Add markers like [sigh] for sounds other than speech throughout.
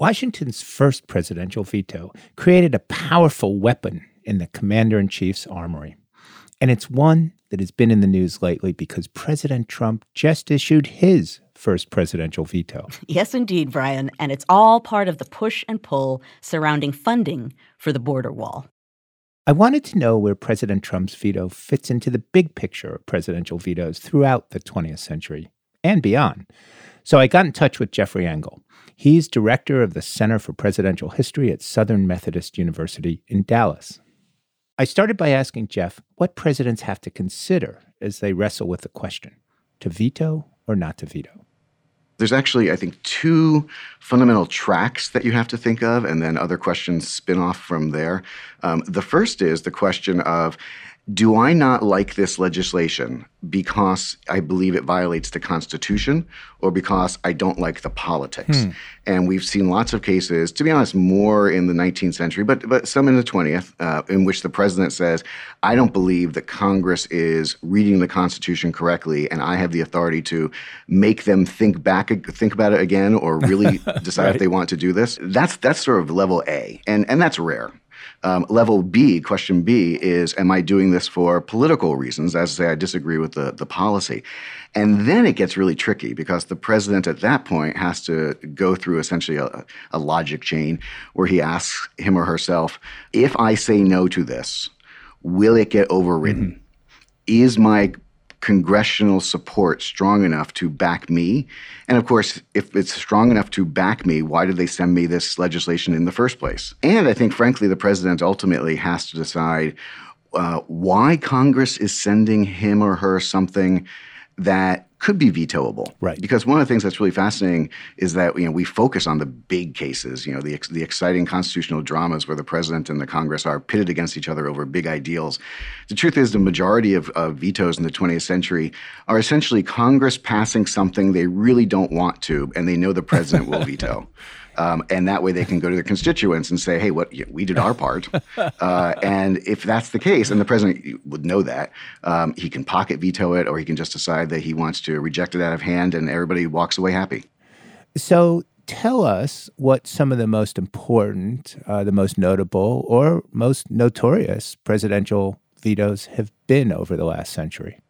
Washington's first presidential veto created a powerful weapon in the commander in chief's armory. And it's one that has been in the news lately because President Trump just issued his first presidential veto. [laughs] Yes, indeed, Brian. And it's all part of the push and pull surrounding funding for the border wall. I wanted to know where President Trump's veto fits into the big picture of presidential vetoes throughout the 20th century and beyond. So I got in touch with Jeffrey Engel. He's director of the Center for Presidential History at Southern Methodist University in Dallas. I started by asking Jeff what presidents have to consider as they wrestle with the question to veto or not to veto. There's actually, I think, two fundamental tracks that you have to think of, and then other questions spin off from there. Um, the first is the question of do I not like this legislation because I believe it violates the Constitution or because I don't like the politics? Hmm. And we've seen lots of cases, to be honest, more in the 19th century, but, but some in the 20th, uh, in which the president says, I don't believe that Congress is reading the Constitution correctly, and I have the authority to make them think back, think about it again, or really [laughs] decide right. if they want to do this. That's, that's sort of level A, and, and that's rare. Um, level B, question B, is Am I doing this for political reasons? As I say, I disagree with the, the policy. And then it gets really tricky because the president at that point has to go through essentially a, a logic chain where he asks him or herself If I say no to this, will it get overridden? Mm-hmm. Is my congressional support strong enough to back me? And of course, if it's strong enough to back me, why did they send me this legislation in the first place? And I think, frankly, the president ultimately has to decide uh, why Congress is sending him or her something that could be vetoable. Right. Because one of the things that's really fascinating is that you know we focus on the big cases, you know, the the exciting constitutional dramas where the president and the Congress are pitted against each other over big ideals. The truth is, the majority of, of vetoes in the 20th century are essentially Congress passing something they really don't want to, and they know the president will veto. [laughs] Um, and that way they can go to their constituents and say, "Hey, what we did our part." [laughs] Uh, and if that's the case, and the president would know that, um, he can pocket veto it, or he can just decide that he wants to reject it out of hand, and everybody walks away happy. So, tell us what some of the most important, uh, the most notable, or most notorious presidential vetoes have been over the last century.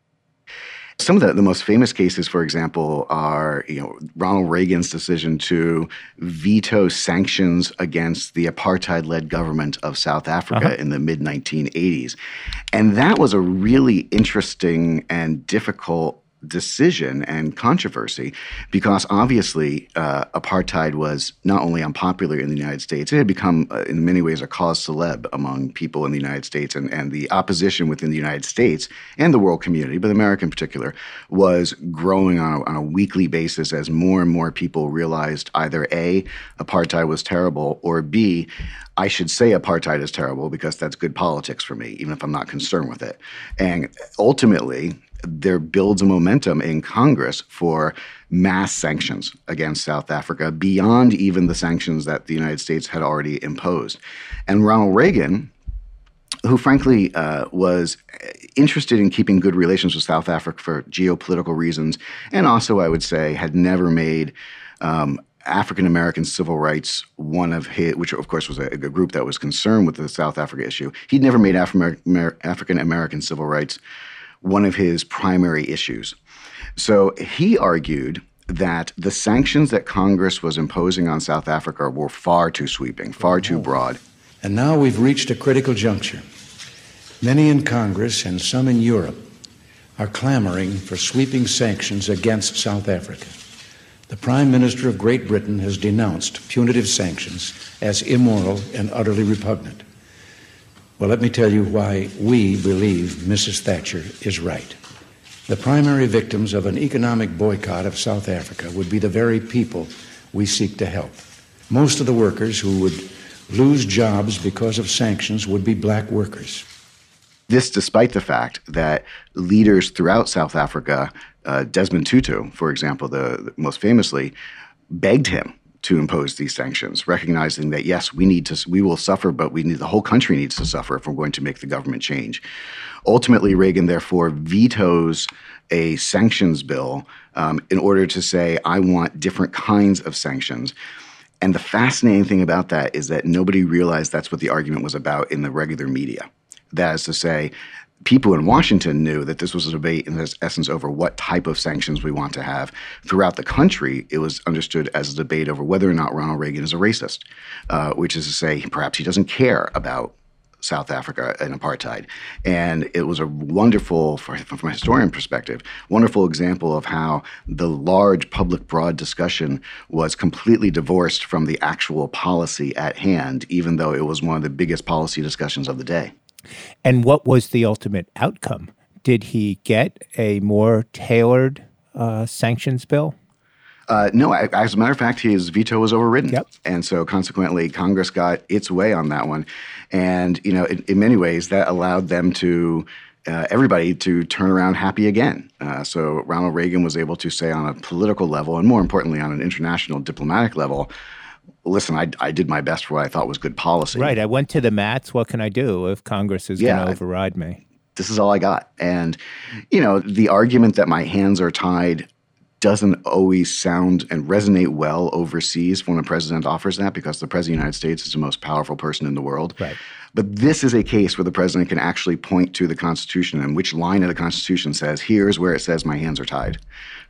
Some of the, the most famous cases, for example, are you know Ronald Reagan's decision to veto sanctions against the apartheid-led government of South Africa uh-huh. in the mid 1980s, and that was a really interesting and difficult decision and controversy because obviously uh, apartheid was not only unpopular in the United States, it had become, uh, in many ways, a cause celeb among people in the United States. And, and the opposition within the United States and the world community, but America in particular, was growing on a, on a weekly basis as more and more people realized either A, apartheid was terrible, or B, I should say apartheid is terrible because that's good politics for me, even if I'm not concerned with it. And ultimately, there builds a momentum in Congress for mass sanctions against South Africa beyond even the sanctions that the United States had already imposed. And Ronald Reagan, who frankly uh, was interested in keeping good relations with South Africa for geopolitical reasons, and also, I would say, had never made um, African American civil rights one of his, which of course was a, a, group that was concerned with the South Africa issue. He'd never made African American civil rights one of his primary issues. So he argued that the sanctions that Congress was imposing on South Africa were far too sweeping, far too oh. broad. And now we've reached a critical juncture. Many in Congress and some in Europe are clamoring for sweeping sanctions against South Africa. The Prime Minister of Great Britain has denounced punitive sanctions as immoral and utterly repugnant. Well, let me tell you why we believe Mrs. Thatcher is right. The primary victims of an economic boycott of South Africa would be the very people we seek to help. Most of the workers who would lose jobs because of sanctions would be black workers. This, despite the fact that leaders throughout South Africa, uh, Desmond Tutu, for example, the, the most famously, begged him to impose these sanctions, recognizing that yes, we need to, we will suffer, but we need the whole country needs to suffer if we're going to make the government change. Ultimately, Reagan therefore vetoes a sanctions bill um, in order to say, I want different kinds of sanctions. And the fascinating thing about that is that nobody realized that's what the argument was about in the regular media. That is to say, people in Washington knew that this was a debate in essence over what type of sanctions we want to have. Throughout the country, it was understood as a debate over whether or not Ronald Reagan is a racist, uh, which is to say, perhaps he doesn't care about South Africa and apartheid. And it was a wonderful, from a historian perspective, wonderful example of how the large public broad discussion was completely divorced from the actual policy at hand, even though it was one of the biggest policy discussions of the day. And what was the ultimate outcome? Did he get a more tailored uh, sanctions bill? Uh, no, as a matter of fact, his veto was overridden, yep. and so consequently, Congress got its way on that one. And you know, in, in many ways, that allowed them to uh, everybody to turn around happy again. Uh, so Ronald Reagan was able to say on a political level, and more importantly, on an international diplomatic level, listen, I, I did my best for what I thought was good policy. Right. I went to the mats. What can I do if Congress is yeah, going to override me? This is all I got. And, you know, the argument that my hands are tied doesn't always sound and resonate well overseas when a president offers that because the president of the United States is the most powerful person in the world. Right. But this is a case where the president can actually point to the Constitution and which line of the Constitution says, here's where it says my hands are tied.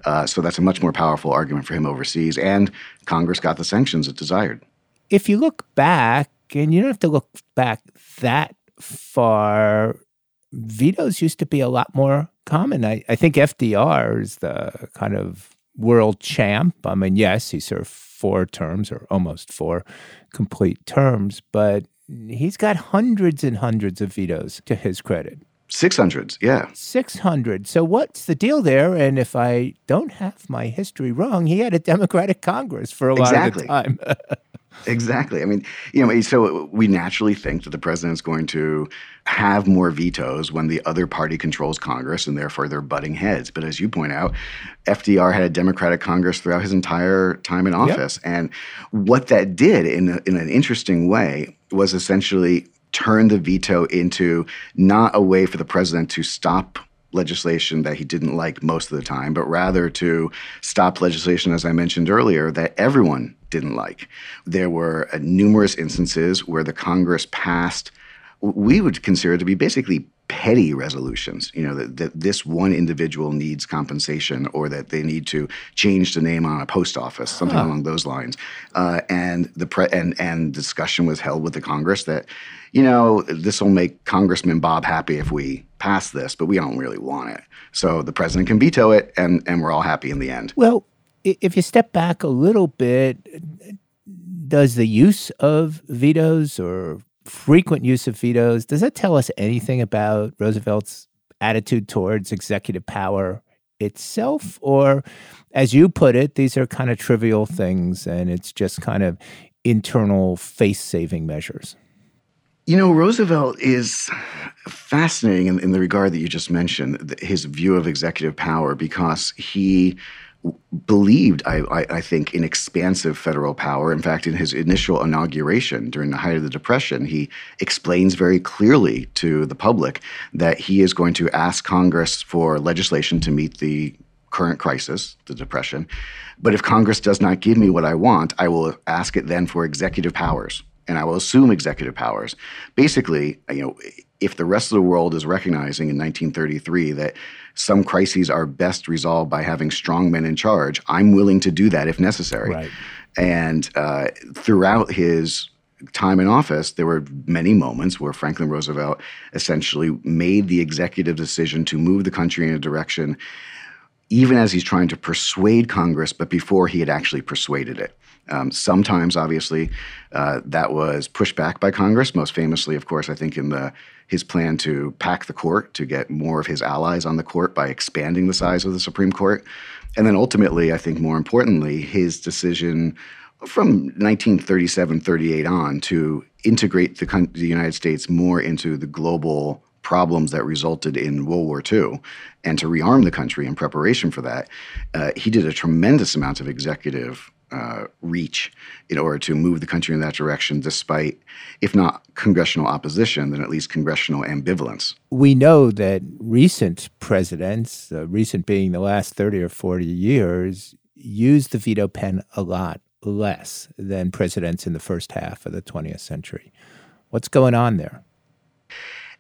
Uh, so that's a much more powerful argument for him overseas. And Congress got the sanctions it desired. If you look back, and you don't have to look back that far, vetoes used to be a lot more common. I, I think FDR is the kind of world champ. I mean, yes, he served four terms or almost four complete terms, but he's got hundreds and hundreds of vetoes to his credit. 600, yeah. 600. So what's the deal there? And if I don't have my history wrong, he had a Democratic Congress for a exactly. lot of the time. [laughs] Exactly. I mean, you know, so we naturally think that the president's going to have more vetoes when the other party controls Congress and therefore they're butting heads. But as you point out, FDR had a Democratic Congress throughout his entire time in office. Yep. And what that did in, a, in an interesting way was essentially turn the veto into not a way for the president to stop legislation that he didn't like most of the time, but rather to stop legislation, as I mentioned earlier, that everyone didn't like. There were uh, numerous instances where the Congress passed we would consider to be basically petty resolutions, you know, that, that this one individual needs compensation or that they need to change the name on a post office, something huh. along those lines. Uh, and the pre- and and discussion was held with the Congress that, you know, this will make Congressman Bob happy if we pass this, but we don't really want it. So the president can veto it, and and we're all happy in the end. Well, if you step back a little bit, does the use of vetoes or frequent use of vetoes does that tell us anything about Roosevelt's attitude towards executive power itself, or as you put it, these are kind of trivial things, and it's just kind of internal face-saving measures? You know, Roosevelt is fascinating in, in, the regard that you just mentioned, his view of executive power, because he believed, I, I, I, think, in expansive federal power. In fact, in his initial inauguration during the height of the Depression, he explains very clearly to the public that he is going to ask Congress for legislation to meet the current crisis, the Depression. But if Congress does not give me what I want, I will ask it then for executive powers. And I will assume executive powers. Basically, you know, if the rest of the world is recognizing in 1933 that some crises are best resolved by having strong men in charge, I'm willing to do that if necessary. Right. And uh, throughout his time in office, there were many moments where Franklin Roosevelt essentially made the executive decision to move the country in a direction, even as he's trying to persuade Congress, but before he had actually persuaded it. Um, sometimes, obviously, uh, that was pushed back by Congress. Most famously, of course, I think in the his plan to pack the court to get more of his allies on the court by expanding the size of the Supreme Court, and then ultimately, I think more importantly, his decision from 1937-38 on to integrate the, the United States more into the global problems that resulted in World War II and to rearm the country in preparation for that. Uh, he did a tremendous amount of executive uh, reach in order to move the country in that direction, despite, if not congressional opposition, then at least congressional ambivalence. We know that recent presidents, uh, recent being the last 30 or 40 years, use the veto pen a lot less than presidents in the first half of the 20th century. What's going on there?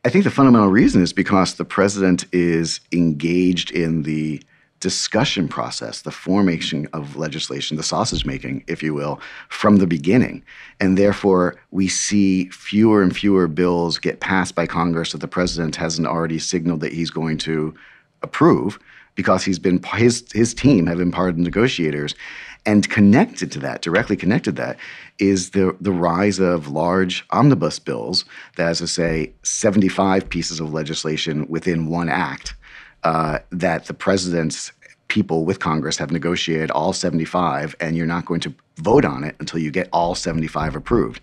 I think the fundamental reason is because the president is engaged in the discussion process, the formation of legislation, the sausage making, if you will, from the beginning. And therefore, we see fewer and fewer bills get passed by Congress that the president hasn't already signaled that he's going to approve because he's been his his team have been part of the negotiators. And connected to that, directly connected to that, is the the rise of large omnibus bills that, I say, 75 pieces of legislation within one act uh, that the president's people with Congress have negotiated all 75, and you're not going to vote on it until you get all 75 approved.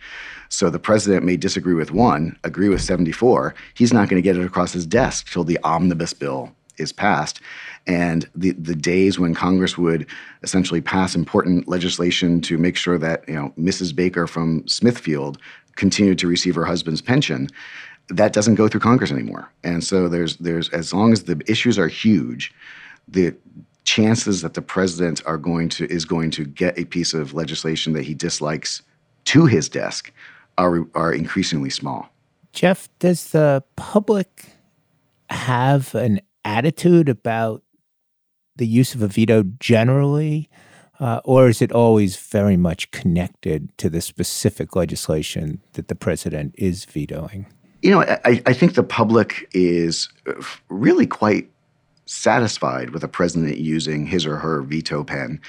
So the president may disagree with one, agree with 74. He's not going to get it across his desk till the omnibus bill is passed. And the, the days when Congress would essentially pass important legislation to make sure that you know Mrs. Baker from Smithfield continued to receive her husband's pension, that doesn't go through Congress anymore. And so there's there's as long as the issues are huge, the chances that the president are going to is going to get a piece of legislation that he dislikes to his desk are are increasingly small. Jeff, does the public have an attitude about the use of a veto generally? Uh, or is it always very much connected to the specific legislation that the president is vetoing? You know, I, I think the public is really quite satisfied with a president using his or her veto pen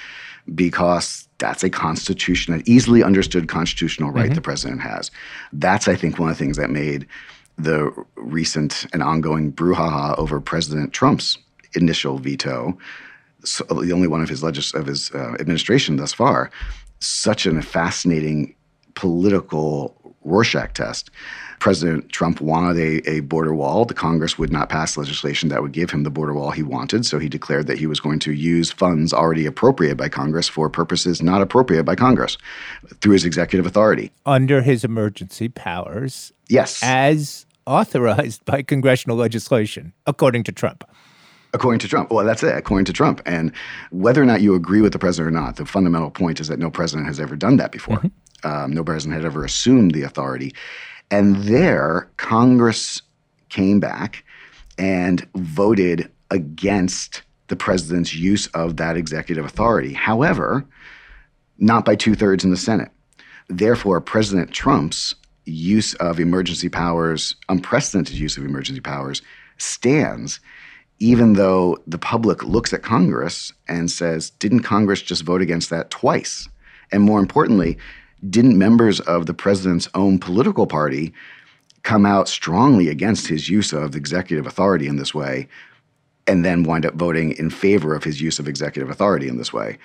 because that's a constitution, an easily understood constitutional right mm-hmm. the president has. That's, I think, one of the things that made the recent and ongoing brouhaha over President Trump's initial veto, so the only one of his legis- of his uh, administration thus far, such a fascinating political Rorschach test. President Trump wanted a, a border wall. The Congress would not pass legislation that would give him the border wall he wanted, so he declared that he was going to use funds already appropriated by Congress for purposes not appropriated by Congress through his executive authority. Under his emergency powers. Yes. As authorized by congressional legislation, according to Trump. According to Trump. Well, that's it, according to Trump. And whether or not you agree with the president or not, the fundamental point is that no president has ever done that before. Mm-hmm. Um, no president had ever assumed the authority. And there, Congress came back and voted against the president's use of that executive authority. However, not by two thirds in the Senate. Therefore, President Trump's use of emergency powers, unprecedented use of emergency powers, stands, even though the public looks at Congress and says, didn't Congress just vote against that twice? And more importantly, didn't members of the president's own political party come out strongly against his use of executive authority in this way and then wind up voting in favor of his use of executive authority in this way?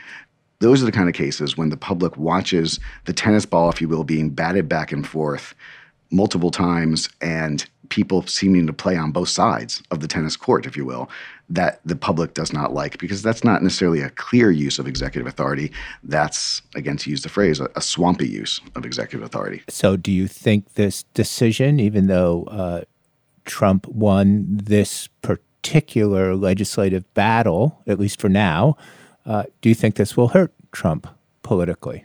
Those are the kind of cases when the public watches the tennis ball, if you will, being batted back and forth multiple times and people seeming to play on both sides of the tennis court, if you will, that the public does not like because that's not necessarily a clear use of executive authority. That's, again, to use the phrase, a, a swampy use of executive authority. So, do you think this decision, even though uh, Trump won this particular legislative battle, at least for now, uh, do you think this will hurt Trump politically?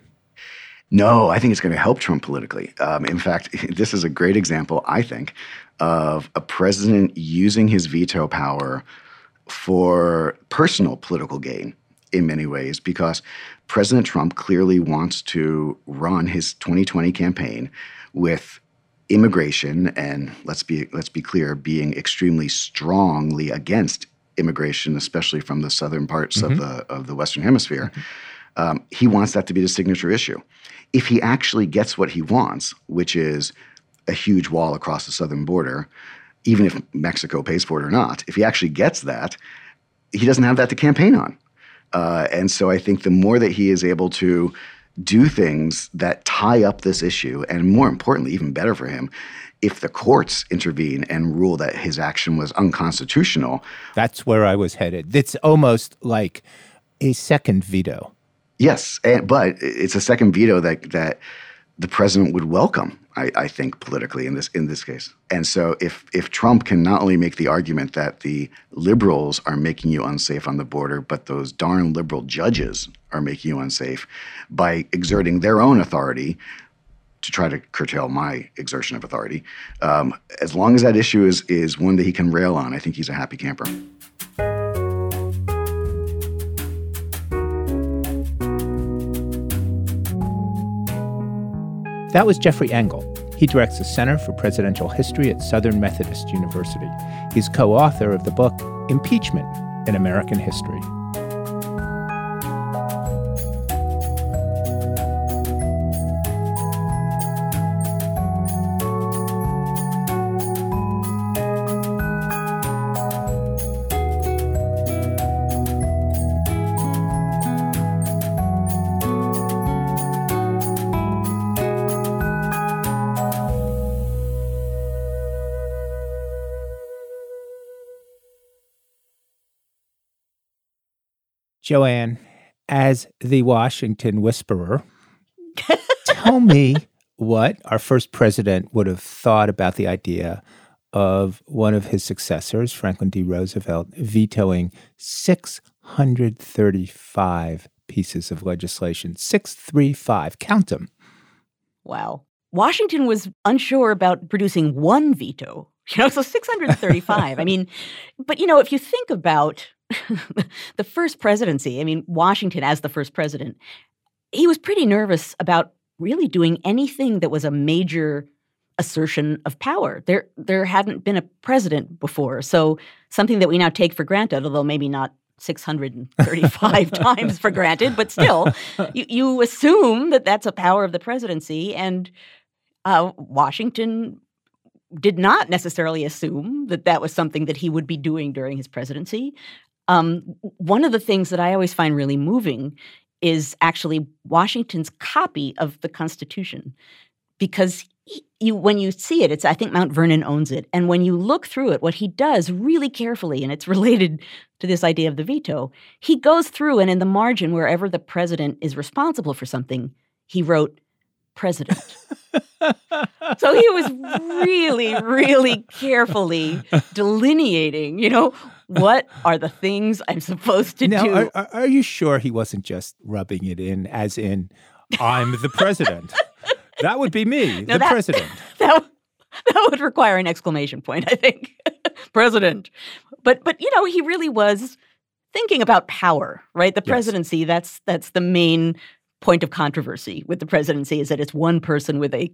No, I think it's going to help Trump politically. Um, in fact, [laughs] this is a great example, I think, of a president using his veto power for personal political gain in many ways, because President Trump clearly wants to run his 2020 campaign with immigration and let's be let's be clear being extremely strongly against immigration, especially from the southern parts mm-hmm. of the of the Western Hemisphere. Mm-hmm. Um, he wants that to be the signature issue. If he actually gets what he wants, which is a huge wall across the southern border, even if Mexico pays for it or not, if he actually gets that, he doesn't have that to campaign on. Uh, and so I think the more that he is able to do things that tie up this issue, and more importantly, even better for him, if the courts intervene and rule that his action was unconstitutional. That's where I was headed. It's almost like a second veto. Yes, and, but it's a second veto that that the president would welcome. I, I, think politically in this in this case. And so if if Trump can not only make the argument that the liberals are making you unsafe on the border, but those darn liberal judges are making you unsafe by exerting their own authority to try to curtail my exertion of authority. Um, as long as that issue is is one that he can rail on, I think he's a happy camper. That was Jeffrey Engel. He directs the Center for Presidential History at Southern Methodist University. He's co author of the book Impeachment in American History. Joanne, as the Washington whisperer, [laughs] tell me what our first president would have thought about the idea of one of his successors, Franklin D. Roosevelt, vetoing 635 pieces of legislation. 635, count them. Wow. Washington was unsure about producing one veto. [laughs] You know, so 635. I mean, but you know, if you think about [laughs] the first presidency, I mean, Washington as the first president, he was pretty nervous about really doing anything that was a major assertion of power. There there hadn't been a president before. So something that we now take for granted, although maybe not 635 [laughs] times for granted, but still, you, you, assume that that's a power of the presidency. And uh, Washington did not necessarily assume that that was something that he would be doing during his presidency. Um, one of the things that I always find really moving is actually Washington's copy of the Constitution, because he, you when you see it, it's I think Mount Vernon owns it, and when you look through it, what he does really carefully, and it's [laughs] related to this idea of the veto, he goes through and in the margin wherever the president is responsible for something, he wrote president. so he was really, really [laughs] carefully delineating, you know, what are the things I'm supposed to now, do? Are, are you sure he wasn't just rubbing it in, as in, I'm the president? that would be me, [laughs] the that, president. [laughs] That, that would require an exclamation point, I think. [laughs] president. But but you know, he really was thinking about power, right? The presidency, yes. that's that's the main point of controversy with the presidency is that it's one person with a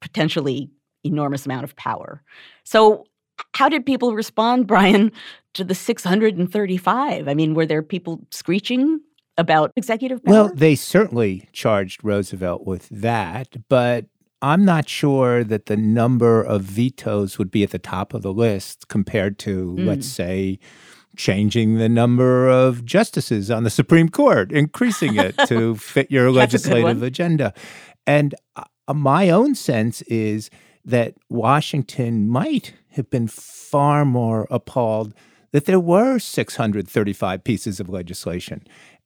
potentially enormous amount of power. So how did people respond, Brian, to the 635? I mean, were there people screeching about executive power? Well, they certainly charged Roosevelt with that, but I'm not sure that the number of vetoes would be at the top of the list compared to, mm. let's say, changing the number of justices on the Supreme Court, increasing it to [laughs] fit your legislative agenda. And uh, my own sense is that Washington might have been far more appalled that there were 635 pieces of legislation.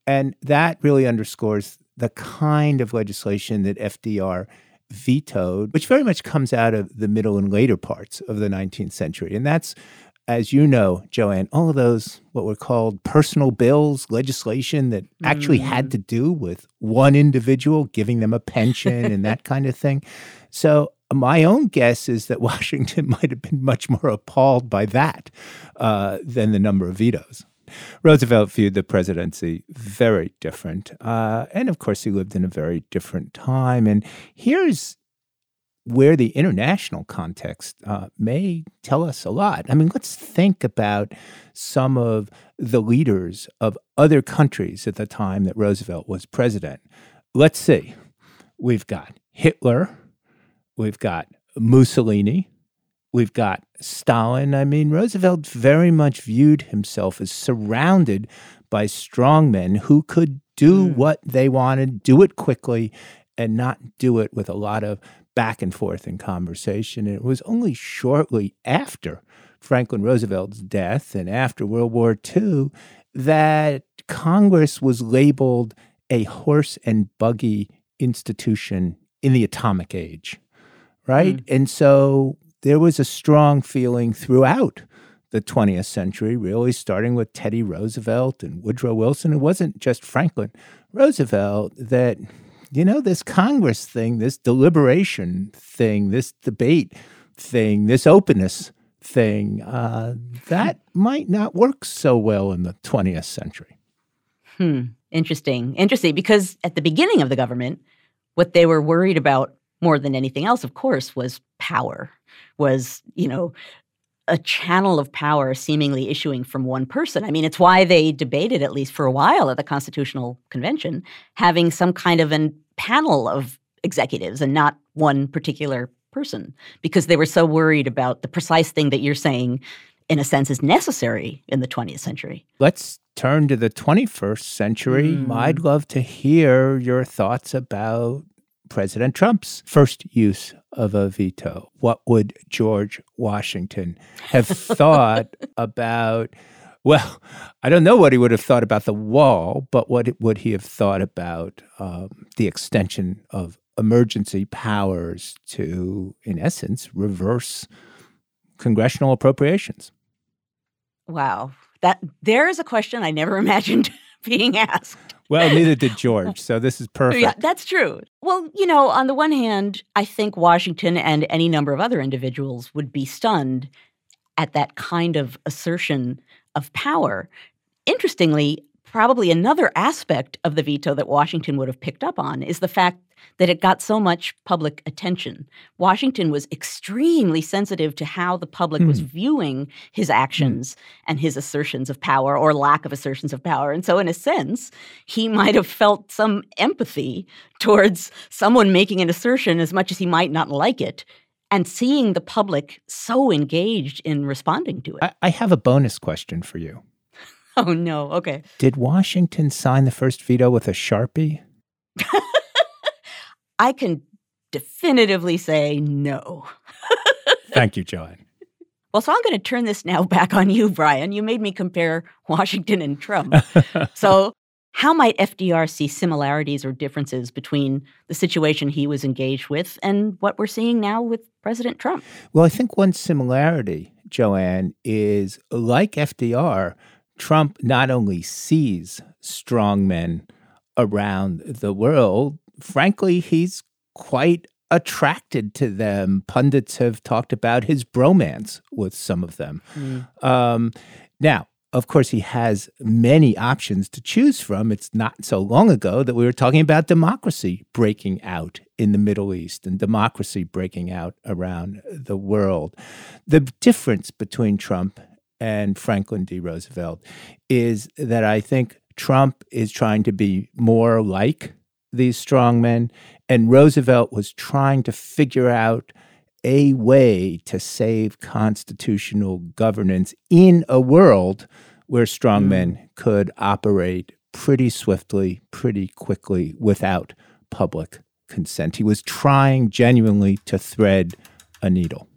And that really underscores the kind of legislation that FDR vetoed, which very much comes out of the middle and later parts of the 19th century. And that's, as you know, Joanne, all of those, what were called personal bills, legislation that mm. actually had to do with one individual, giving them a pension and that kind of thing. So my own guess is that [laughs] Washington might have been much more appalled by that uh, than the number of vetoes. Roosevelt viewed the presidency very different. Uh, and of course, he lived in a very different time. And here's where the international context uh, may tell us a lot. I mean, let's think about some of the leaders of other countries at the time that Roosevelt was president. Let's see. We've got Hitler, We've got Mussolini. We've got Stalin. I mean, Roosevelt very much viewed himself as surrounded by strong men who could do mm. what they wanted, do it quickly, and not do it with a lot of back and forth in conversation. And it was only shortly after Franklin Roosevelt's death and after World War II that Congress was labeled a horse and buggy institution in the atomic age right? Mm. And so there was a strong feeling throughout the 20th century, really starting with Teddy Roosevelt and Woodrow Wilson. It wasn't just Franklin Roosevelt that, you know, this Congress thing, this deliberation thing, this debate thing, this openness thing, uh, that might not work so well in the 20th century. Hmm. Interesting. Interesting. Because at the beginning of the government, what they were worried about more than anything else, of course, was power, was, you know, a channel of power seemingly issuing from one person. I mean, it's why they debated, at least for a while at the Constitutional Convention, having some kind of a panel of executives and not one particular person, because they were so worried about the precise thing that you're saying, in a sense, is necessary in the 20th century. Let's turn to the 21st century. Mm. I'd love to hear your thoughts about President Trump's first use of a veto. What would George Washington have [laughs] thought about? Well, I don't know what he would have thought about the wall, but what would he have thought about um, the extension of emergency powers to, in essence, reverse congressional appropriations? Wow, that there is a question I never [laughs] imagined being asked. Well, neither did George. So this is [laughs] perfect. Yeah, that's true. Well, you know, on the one hand, I think Washington and any number of other individuals would be stunned at that kind of assertion of power. Interestingly, probably another aspect of the veto that Washington would have picked up on is the fact that it got so much public attention. Washington was extremely sensitive to how the public mm. was hmm. viewing his hmm. actions mm. and his assertions of power or lack of assertions of power. And so, in a sense, he might have felt some empathy towards someone making an assertion as much as he might not like it. And seeing the public so engaged in responding to it. I, I have a bonus question for you. [laughs] Oh, no. Okay. Did Washington sign the first veto with a Sharpie? [laughs] I can definitively say no. [laughs] Thank you, Joanne. Well, so I'm going to turn this now back on you, Brian. You made me compare Washington and Trump. [laughs] so, how might FDR see similarities or differences between the situation he was engaged with and what we're seeing now with President Trump? Well, I think one similarity, Joanne, is like FDR, Trump not only sees strong men around the world, frankly, he's quite attracted to them. Pundits have talked about his bromance with some of them. Mm. Um, now, of course, he has many options to choose from. It's not so long ago that we were talking about democracy breaking out in the Middle East and democracy breaking out around the world. The difference between Trump and Franklin D. Roosevelt is that I think Trump is trying to be more like these strongmen, and Roosevelt was trying to figure out a way to save constitutional governance in a world where strongmen mm. could operate pretty swiftly, pretty quickly without public consent. He was trying genuinely to thread a needle.